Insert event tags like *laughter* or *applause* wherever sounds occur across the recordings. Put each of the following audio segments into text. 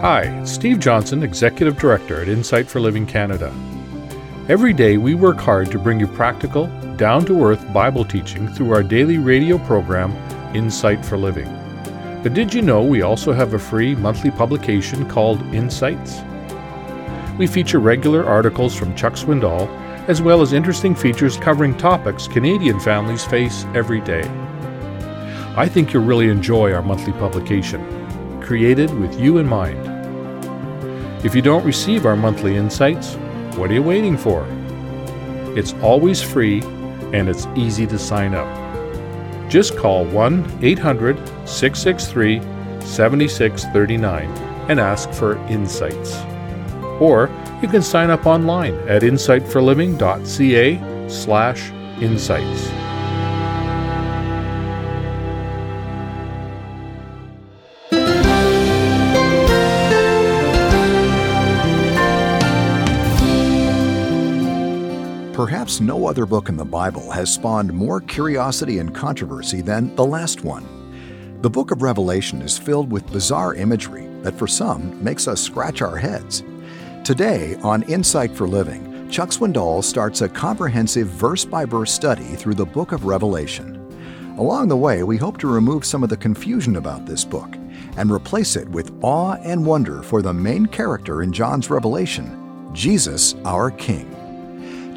Hi, Steve Johnson, Executive Director at Insight for Living Canada. Every day we work hard to bring you practical, down to earth Bible teaching through our daily radio program, Insight for Living. But did you know we also have a free monthly publication called Insights? We feature regular articles from Chuck Swindoll, as well as interesting features covering topics Canadian families face every day. I think you'll really enjoy our monthly publication, created with you in mind. If you don't receive our monthly insights, what are you waiting for? It's always free and it's easy to sign up. Just call 1 800 663 7639 and ask for insights. Or you can sign up online at insightforliving.ca slash insights. Perhaps no other book in the Bible has spawned more curiosity and controversy than the last one. The book of Revelation is filled with bizarre imagery that for some makes us scratch our heads. Today, on Insight for Living, Chuck Swindoll starts a comprehensive verse by verse study through the book of Revelation. Along the way, we hope to remove some of the confusion about this book and replace it with awe and wonder for the main character in John's Revelation, Jesus, our King.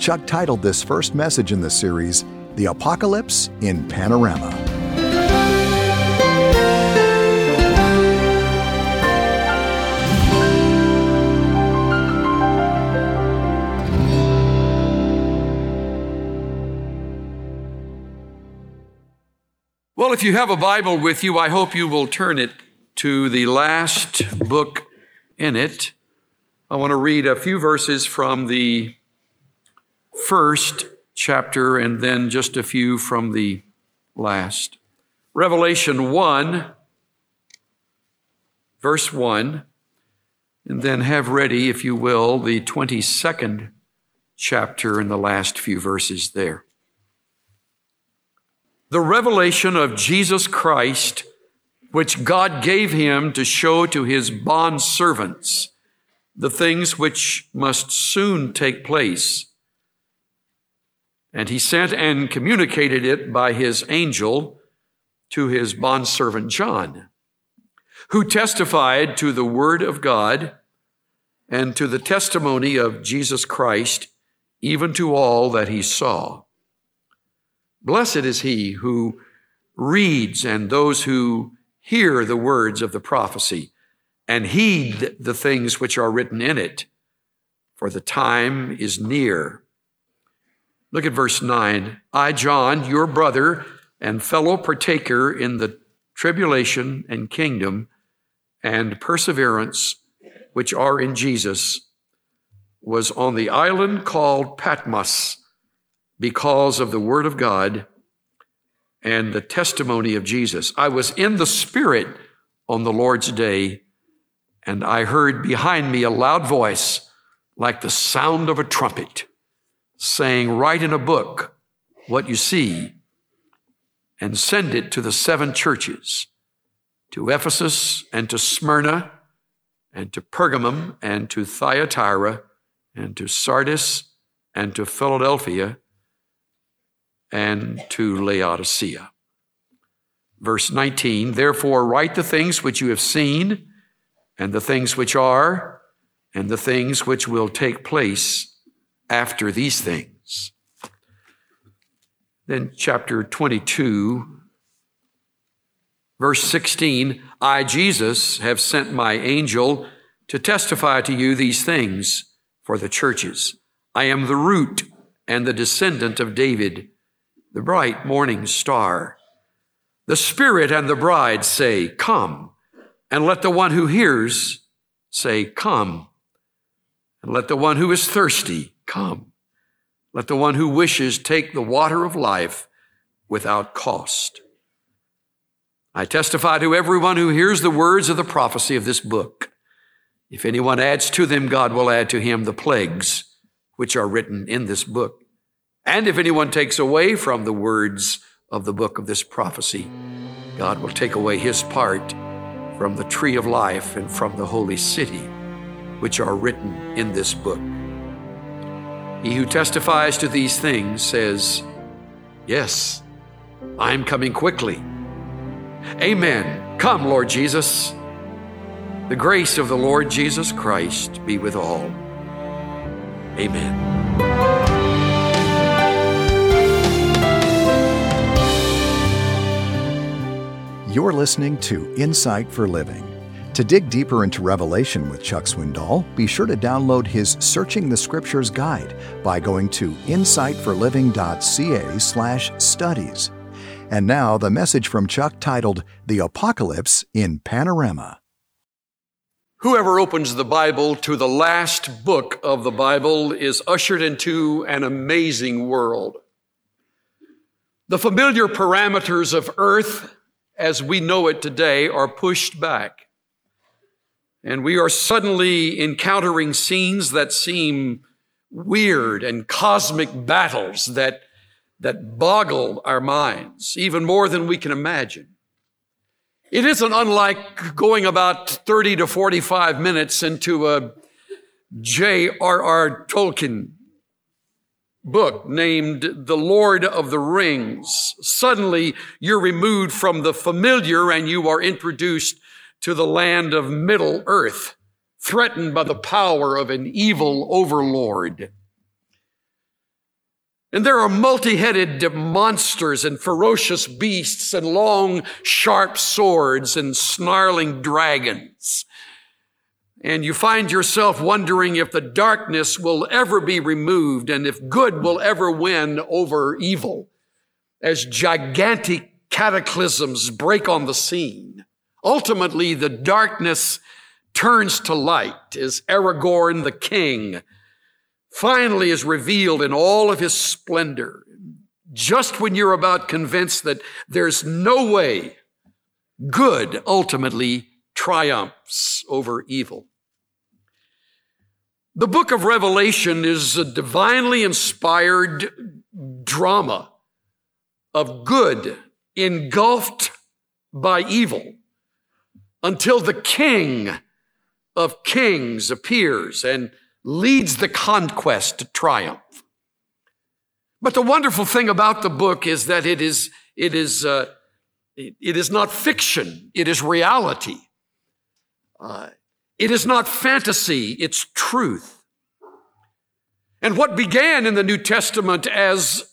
Chuck titled this first message in the series, The Apocalypse in Panorama. Well, if you have a Bible with you, I hope you will turn it to the last book in it. I want to read a few verses from the first chapter and then just a few from the last. Revelation 1, verse 1, and then have ready, if you will, the 22nd chapter and the last few verses there. The revelation of Jesus Christ, which God gave him to show to his bond servants the things which must soon take place and he sent and communicated it by his angel to his bondservant John, who testified to the word of God and to the testimony of Jesus Christ, even to all that he saw. Blessed is he who reads and those who hear the words of the prophecy and heed the things which are written in it, for the time is near. Look at verse 9. I, John, your brother and fellow partaker in the tribulation and kingdom and perseverance which are in Jesus, was on the island called Patmos because of the word of God and the testimony of Jesus. I was in the Spirit on the Lord's day, and I heard behind me a loud voice like the sound of a trumpet saying, Write in a book what you see and send it to the seven churches to Ephesus and to Smyrna and to Pergamum and to Thyatira and to Sardis and to Philadelphia and to Laodicea. Verse 19, therefore write the things which you have seen and the things which are and the things which will take place after these things. Then, chapter 22, verse 16 I, Jesus, have sent my angel to testify to you these things for the churches. I am the root and the descendant of David, the bright morning star. The Spirit and the bride say, Come. And let the one who hears say, Come. And let the one who is thirsty Come. Let the one who wishes take the water of life without cost. I testify to everyone who hears the words of the prophecy of this book. If anyone adds to them, God will add to him the plagues which are written in this book. And if anyone takes away from the words of the book of this prophecy, God will take away his part from the tree of life and from the holy city, which are written in this book. He who testifies to these things says, Yes, I am coming quickly. Amen. Come, Lord Jesus. The grace of the Lord Jesus Christ be with all. Amen. You're listening to Insight for Living. To dig deeper into Revelation with Chuck Swindoll, be sure to download his Searching the Scriptures guide by going to insightforliving.ca/studies. And now the message from Chuck titled The Apocalypse in Panorama. Whoever opens the Bible to the last book of the Bible is ushered into an amazing world. The familiar parameters of earth as we know it today are pushed back. And we are suddenly encountering scenes that seem weird and cosmic battles that, that boggle our minds, even more than we can imagine. It isn't unlike going about 30 to 45 minutes into a J.R.R. Tolkien book named The Lord of the Rings. Suddenly, you're removed from the familiar and you are introduced to the land of Middle Earth, threatened by the power of an evil overlord. And there are multi headed monsters and ferocious beasts and long, sharp swords and snarling dragons and you find yourself wondering if the darkness will ever be removed and if good will ever win over evil as gigantic cataclysms break on the scene. Ultimately, the darkness turns to light as Aragorn the king finally is revealed in all of his splendor. Just when you're about convinced that there's no way good ultimately triumphs over evil. The book of Revelation is a divinely inspired drama of good engulfed by evil until the king of kings appears and leads the conquest to triumph. But the wonderful thing about the book is that it is, it is, uh, it is not fiction. It is reality. Uh, it is not fantasy, it's truth. And what began in the New Testament as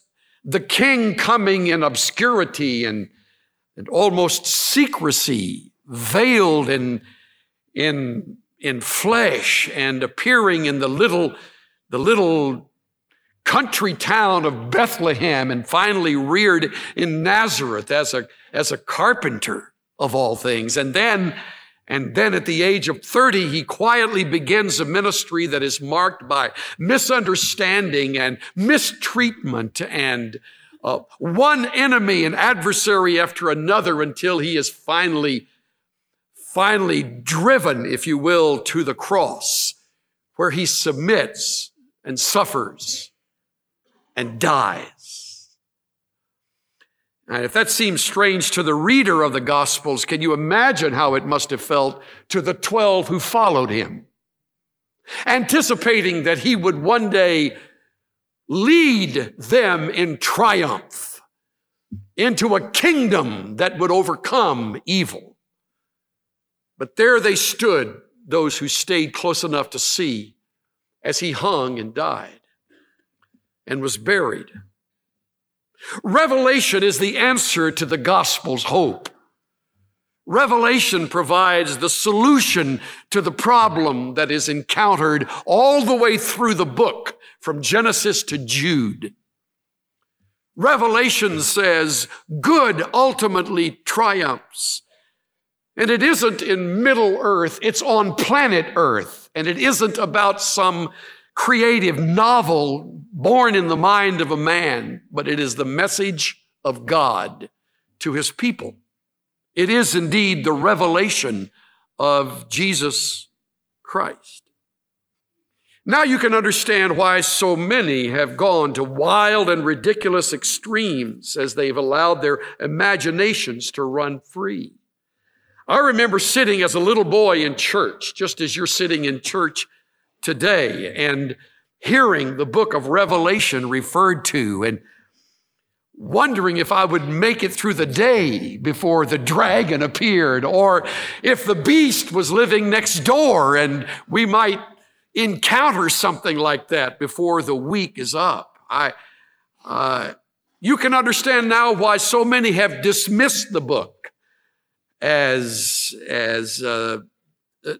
the king coming in obscurity and, and almost secrecy, veiled in, in, in flesh and appearing in the little, the little country town of Bethlehem and finally reared in Nazareth as a, as a carpenter of all things. And then and then at the age of 30, he quietly begins a ministry that is marked by misunderstanding and mistreatment and uh, one enemy and adversary after another until he is finally, finally driven, if you will, to the cross where he submits and suffers and dies. And if that seems strange to the reader of the Gospels, can you imagine how it must have felt to the 12 who followed him? Anticipating that he would one day lead them in triumph into a kingdom that would overcome evil. But there they stood, those who stayed close enough to see, as he hung and died and was buried. Revelation is the answer to the gospel's hope. Revelation provides the solution to the problem that is encountered all the way through the book from Genesis to Jude. Revelation says good ultimately triumphs. And it isn't in Middle Earth, it's on planet Earth. And it isn't about some creative novel born in the mind of a man, but it is the message of God to his people. It is indeed the revelation of Jesus Christ. Now you can understand why so many have gone to wild and ridiculous extremes as they've allowed their imaginations to run free. I remember sitting as a little boy in church, just as you're sitting in church today, and hearing the book of Revelation referred to and wondering if I would make it through the day before the dragon appeared, or if the beast was living next door and we might encounter something like that before the week is up. I, uh, you can understand now why so many have dismissed the book as, as uh,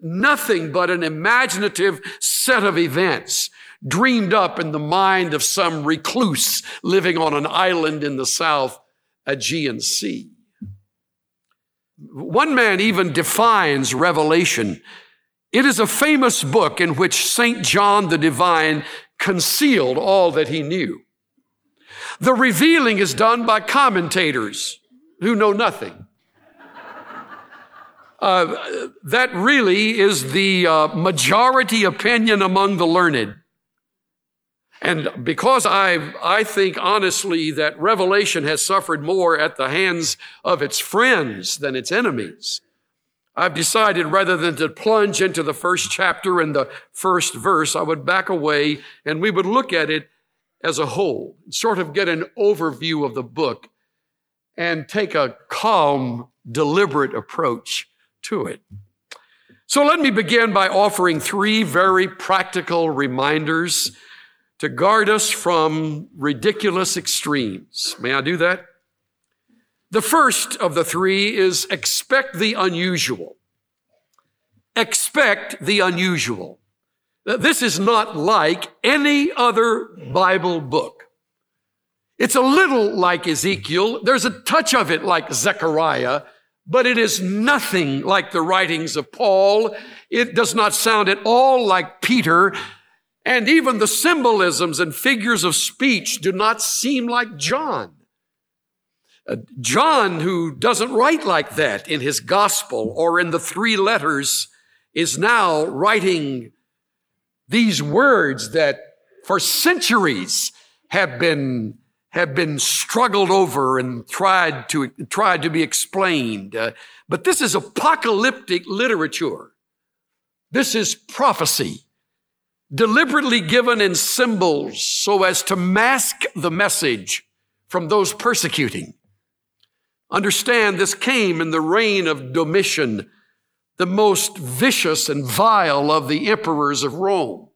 nothing but an imaginative set of events dreamed up in the mind of some recluse living on an island in the South Aegean Sea. One man even defines Revelation. It is a famous book in which St. John the Divine concealed all that he knew. The revealing is done by commentators who know nothing. Uh, that really is the uh, majority opinion among the learned. And because I, I think honestly that Revelation has suffered more at the hands of its friends than its enemies, I've decided rather than to plunge into the first chapter and the first verse, I would back away and we would look at it as a whole, sort of get an overview of the book and take a calm, deliberate approach to it. So let me begin by offering three very practical reminders to guard us from ridiculous extremes. May I do that? The first of the three is expect the unusual. Expect the unusual. This is not like any other Bible book. It's a little like Ezekiel. There's a touch of it like Zechariah, but it is nothing like the writings of Paul. It does not sound at all like Peter. And even the symbolisms and figures of speech do not seem like John. Uh, John, who doesn't write like that in his gospel or in the three letters, is now writing these words that for centuries have been have been struggled over and tried to tried to be explained. Uh, but this is apocalyptic literature. This is prophecy deliberately given in symbols so as to mask the message from those persecuting. Understand this came in the reign of Domitian, the most vicious and vile of the emperors of Rome.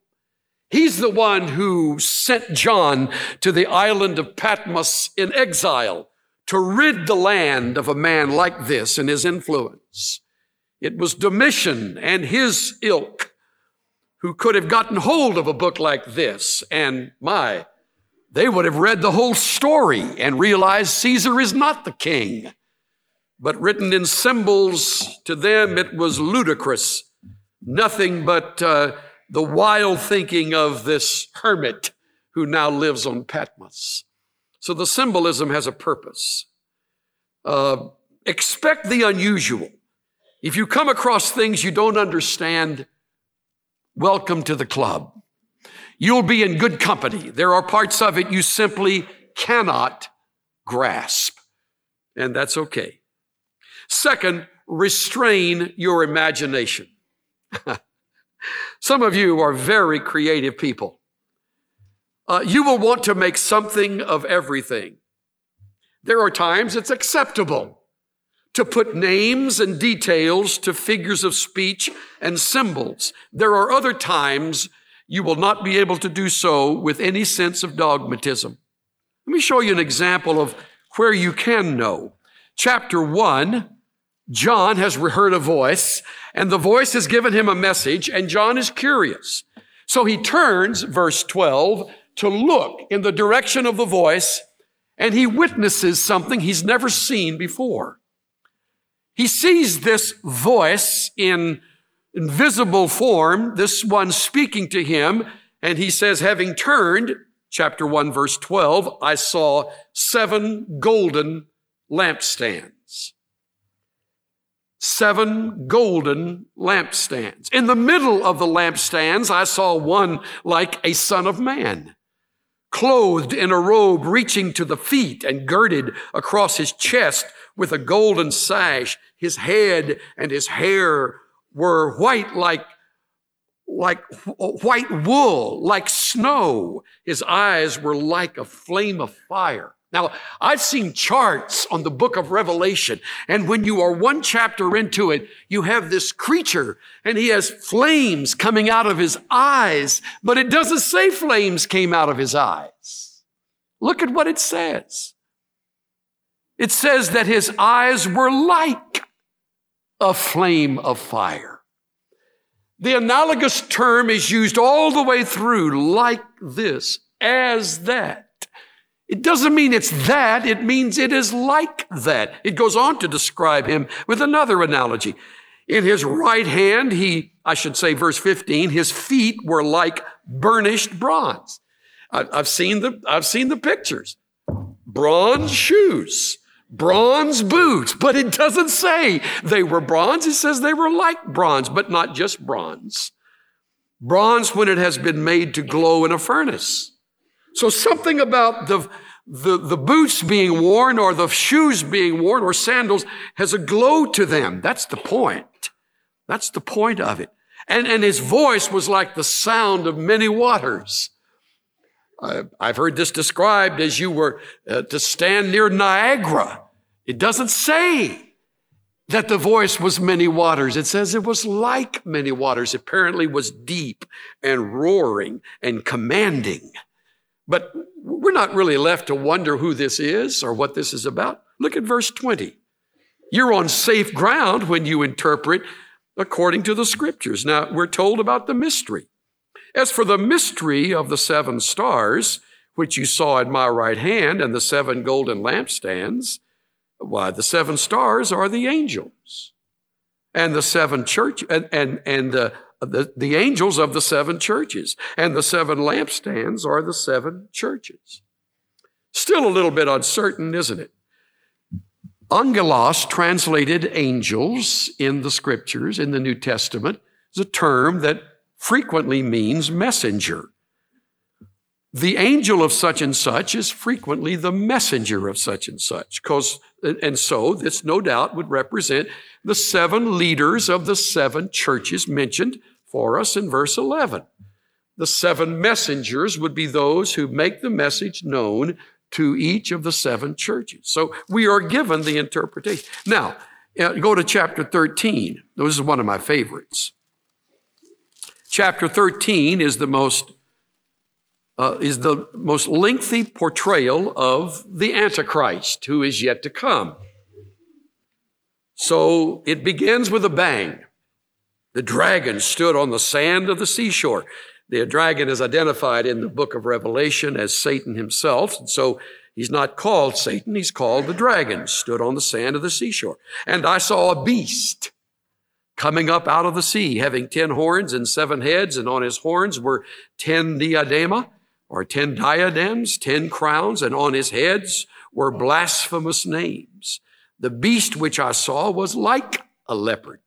He's the one who sent John to the island of Patmos in exile to rid the land of a man like this and his influence. It was Domitian and his ilk who could have gotten hold of a book like this and my, they would have read the whole story and realized Caesar is not the king. But written in symbols, to them it was ludicrous. Nothing but uh, the wild thinking of this hermit who now lives on Patmos. So the symbolism has a purpose. Uh, expect the unusual. If you come across things you don't understand, welcome to the club. You'll be in good company. There are parts of it you simply cannot grasp, and that's okay. Second, restrain your imagination. *laughs* Some of you are very creative people. Uh, you will want to make something of everything. There are times it's acceptable to put names and details to figures of speech and symbols. There are other times you will not be able to do so with any sense of dogmatism. Let me show you an example of where you can know. Chapter one, John has heard a voice and the voice has given him a message and John is curious. So he turns, verse 12, to look in the direction of the voice and he witnesses something he's never seen before. He sees this voice in invisible form, this one speaking to him, and he says, having turned, chapter 1, verse 12, I saw seven golden lampstands. Seven golden lampstands. In the middle of the lampstands, I saw one like a son of man clothed in a robe reaching to the feet and girded across his chest with a golden sash. His head and his hair were white like like white wool, like snow. His eyes were like a flame of fire. Now, I've seen charts on the book of Revelation, and when you are one chapter into it, you have this creature, and he has flames coming out of his eyes, but it doesn't say flames came out of his eyes. Look at what it says. It says that his eyes were like a flame of fire. The analogous term is used all the way through like this, as that. It doesn't mean it's that, it means it is like that. It goes on to describe him with another analogy. In his right hand, he, I should say, verse 15, his feet were like burnished bronze. I've seen the, I've seen the pictures. Bronze shoes, bronze boots, but it doesn't say they were bronze. It says they were like bronze, but not just bronze. Bronze when it has been made to glow in a furnace. So something about the, the, the boots being worn or the shoes being worn or sandals has a glow to them. That's the point. That's the point of it. And, and his voice was like the sound of many waters. I've heard this described as you were uh, to stand near Niagara. It doesn't say that the voice was many waters. It says it was like many waters. Apparently was deep and roaring and commanding. But we're not really left to wonder who this is or what this is about. Look at verse 20. You're on safe ground when you interpret according to the scriptures. Now, we're told about the mystery. As for the mystery of the seven stars, which you saw in my right hand, and the seven golden lampstands, why, the seven stars are the angels. And the seven church, and, and, and the the, the angels of the seven churches, and the seven lampstands are the seven churches. Still a little bit uncertain, isn't it? Angelos, translated angels in the scriptures, in the New Testament, is a term that frequently means messenger. The angel of such and such is frequently the messenger of such and such, because, and so this no doubt would represent the seven leaders of the seven churches mentioned for us in verse 11. The seven messengers would be those who make the message known to each of the seven churches. So we are given the interpretation. Now, uh, go to chapter 13. This is one of my favorites. Chapter 13 is the most uh, is the most lengthy portrayal of the Antichrist who is yet to come. So it begins with a bang. The dragon stood on the sand of the seashore. The dragon is identified in the book of Revelation as Satan himself. And so he's not called Satan. He's called the dragon, stood on the sand of the seashore. And I saw a beast coming up out of the sea, having ten horns and seven heads. And on his horns were ten diadema or ten diadems, ten crowns. And on his heads were blasphemous names. The beast which I saw was like a leopard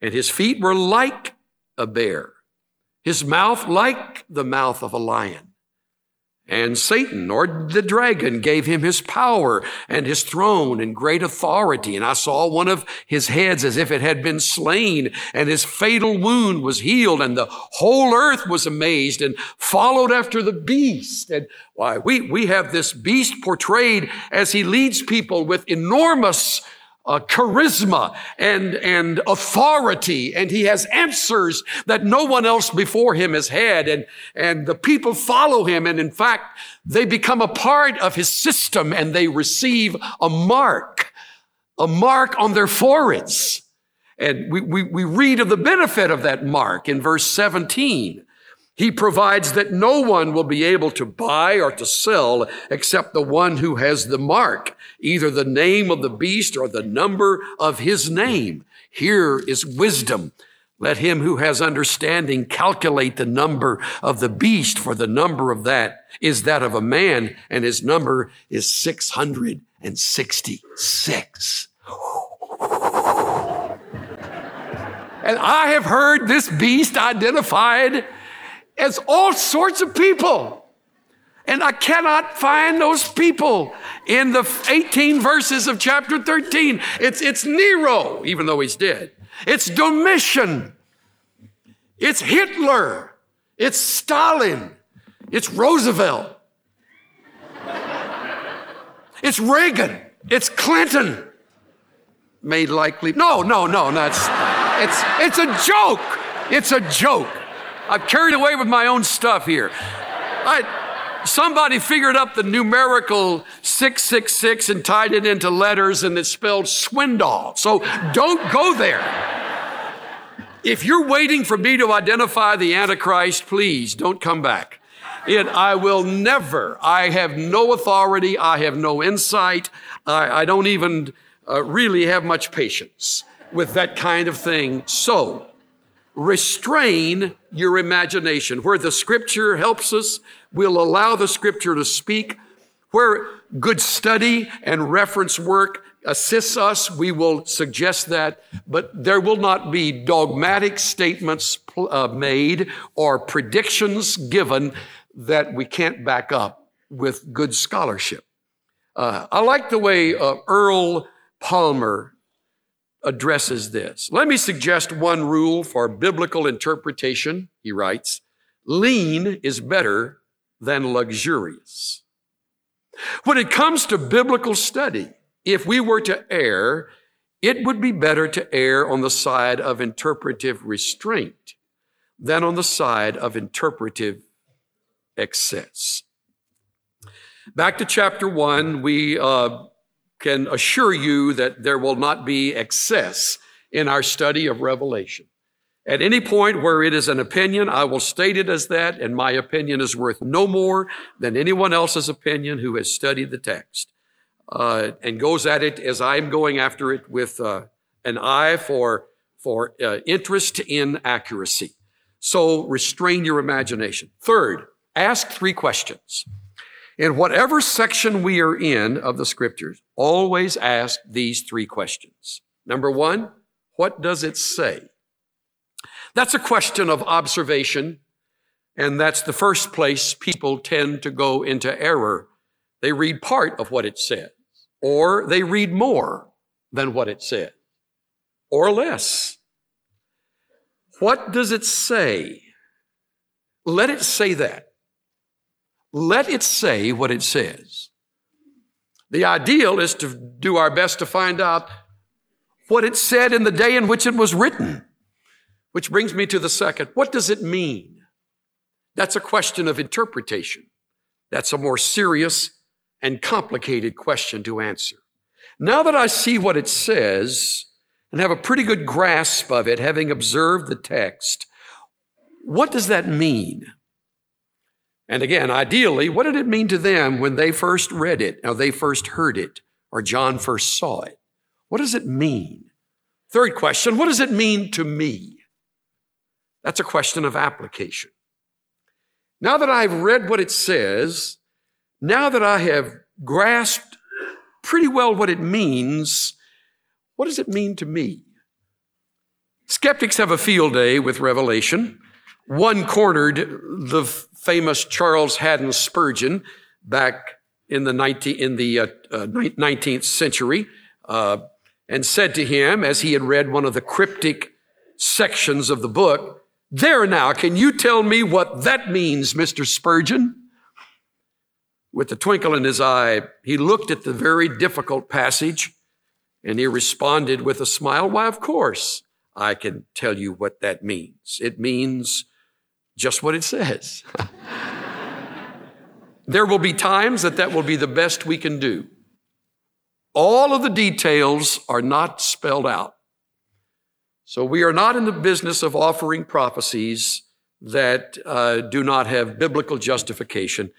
and his feet were like a bear, his mouth like the mouth of a lion. And Satan, or the dragon, gave him his power and his throne and great authority. And I saw one of his heads as if it had been slain, and his fatal wound was healed, and the whole earth was amazed and followed after the beast. And why, we, we have this beast portrayed as he leads people with enormous uh, charisma and, and authority, and he has answers that no one else before him has had, and, and the people follow him, and in fact, they become a part of his system and they receive a mark, a mark on their foreheads. And we, we, we read of the benefit of that mark in verse 17. He provides that no one will be able to buy or to sell except the one who has the mark, either the name of the beast or the number of his name. Here is wisdom. Let him who has understanding calculate the number of the beast, for the number of that is that of a man, and his number is 666. And I have heard this beast identified as all sorts of people. And I cannot find those people in the 18 verses of chapter 13. It's, it's Nero, even though he's dead. It's Domitian. It's Hitler. It's Stalin. It's Roosevelt. It's Reagan. It's Clinton. Made likely. No, no, no, that's it's it's a joke. It's a joke. I've carried away with my own stuff here. I, somebody figured up the numerical 666 and tied it into letters and it spelled Swindoll. So don't go there. If you're waiting for me to identify the Antichrist, please don't come back. It, I will never, I have no authority, I have no insight, I, I don't even uh, really have much patience with that kind of thing. So, restrain your imagination. Where the scripture helps us, we'll allow the scripture to speak. Where good study and reference work assists us, we will suggest that, but there will not be dogmatic statements uh, made or predictions given that we can't back up with good scholarship. Uh, I like the way uh, Earl Palmer addresses this. Let me suggest one rule for biblical interpretation, he writes. Lean is better than luxurious. When it comes to biblical study, if we were to err, it would be better to err on the side of interpretive restraint than on the side of interpretive excess. Back to chapter one, we uh, can assure you that there will not be excess in our study of Revelation. At any point where it is an opinion, I will state it as that, and my opinion is worth no more than anyone else's opinion who has studied the text uh, and goes at it as I'm going after it with uh, an eye for for uh, interest in accuracy. So restrain your imagination. Third, ask three questions. In whatever section we are in of the scriptures, always ask these three questions. Number one, what does it say? That's a question of observation, and that's the first place people tend to go into error. They read part of what it says, or they read more than what it said, or less. What does it say? Let it say that. Let it say what it says. The ideal is to do our best to find out what it said in the day in which it was written. Which brings me to the second. What does it mean? That's a question of interpretation. That's a more serious and complicated question to answer. Now that I see what it says and have a pretty good grasp of it, having observed the text, what does that mean? And again, ideally, what did it mean to them when they first read it, or they first heard it, or John first saw it? What does it mean? Third question, what does it mean to me? That's a question of application. Now that I've read what it says, now that I have grasped pretty well what it means, what does it mean to me? Skeptics have a field day with Revelation. One cornered the famous Charles Haddon Spurgeon back in the, 19, in the uh, uh, 19th century uh, and said to him, as he had read one of the cryptic sections of the book, There now, can you tell me what that means, Mr. Spurgeon? With a twinkle in his eye, he looked at the very difficult passage and he responded with a smile, Why, of course, I can tell you what that means. It means just what it says. there will be times that that will be the best we can do. All of the details are not spelled out. So we are not in the business of offering prophecies that uh, do not have biblical justification.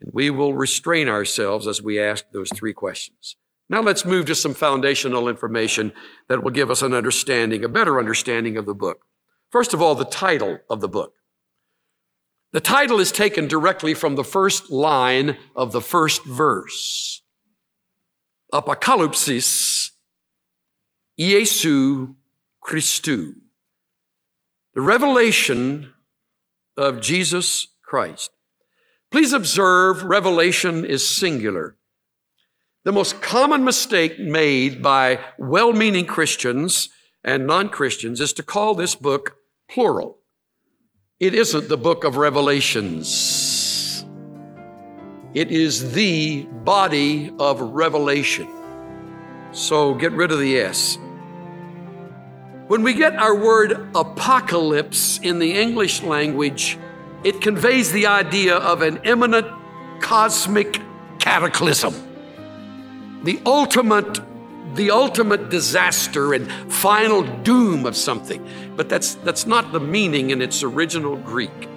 And we will restrain ourselves as we ask those three questions. Now let's move to some foundational information that will give us an understanding, a better understanding of the book. First of all, the title of the book. The title is taken directly from the first line of the first verse. Apocalypsis Iesu Christu. The revelation of Jesus Christ. Please observe Revelation is singular. The most common mistake made by well meaning Christians and non Christians is to call this book plural. It isn't the book of Revelations, it is the body of revelation. So get rid of the S. When we get our word apocalypse in the English language, it conveys the idea of an imminent cosmic cataclysm. The ultimate the ultimate disaster and final doom of something. But that's that's not the meaning in its original Greek.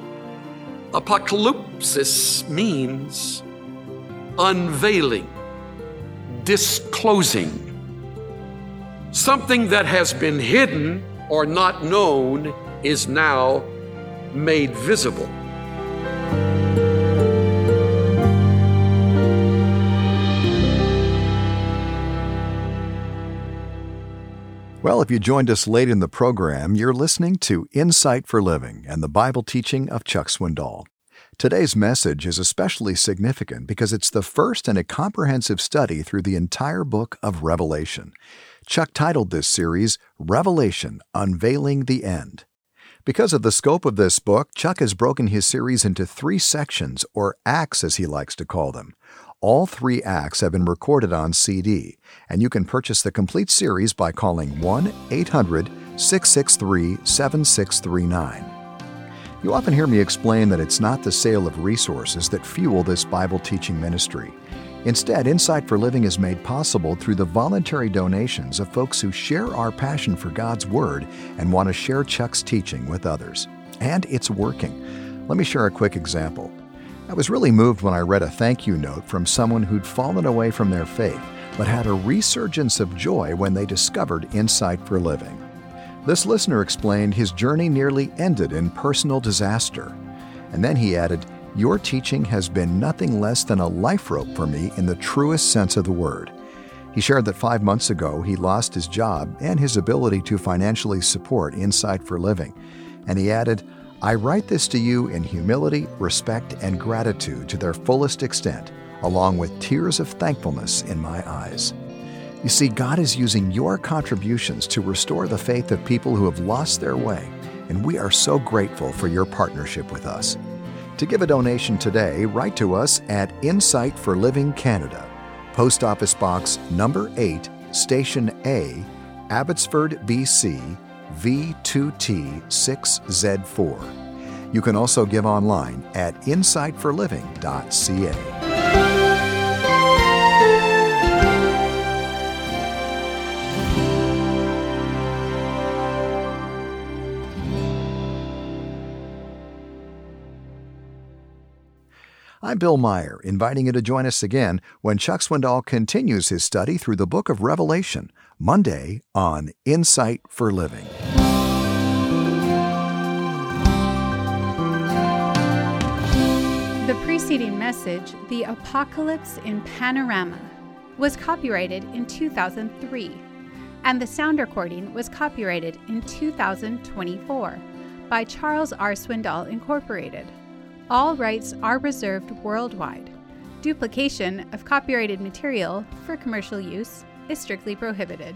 Apocalypsis means unveiling, disclosing. Something that has been hidden or not known is now made visible. Well, if you joined us late in the program, you're listening to Insight for Living and the Bible teaching of Chuck Swindoll. Today's message is especially significant because it's the first in a comprehensive study through the entire book of Revelation. Chuck titled this series Revelation Unveiling the End. Because of the scope of this book, Chuck has broken his series into three sections, or acts as he likes to call them. All three acts have been recorded on CD, and you can purchase the complete series by calling 1 800 663 7639. You often hear me explain that it's not the sale of resources that fuel this Bible teaching ministry. Instead, Insight for Living is made possible through the voluntary donations of folks who share our passion for God's Word and want to share Chuck's teaching with others. And it's working. Let me share a quick example. I was really moved when I read a thank you note from someone who'd fallen away from their faith, but had a resurgence of joy when they discovered Insight for Living. This listener explained his journey nearly ended in personal disaster. And then he added, your teaching has been nothing less than a life rope for me in the truest sense of the word. He shared that five months ago he lost his job and his ability to financially support Insight for Living. And he added, I write this to you in humility, respect, and gratitude to their fullest extent, along with tears of thankfulness in my eyes. You see, God is using your contributions to restore the faith of people who have lost their way, and we are so grateful for your partnership with us. To give a donation today, write to us at Insight for Living Canada, Post Office Box number 8, Station A, Abbotsford, BC, V2T6Z4. You can also give online at insightforliving.ca. I'm Bill Meyer, inviting you to join us again when Chuck Swindoll continues his study through the book of Revelation, Monday on Insight for Living. Preceding message, The Apocalypse in Panorama, was copyrighted in 2003, and the sound recording was copyrighted in 2024 by Charles R. Swindoll Incorporated. All rights are reserved worldwide. Duplication of copyrighted material for commercial use is strictly prohibited.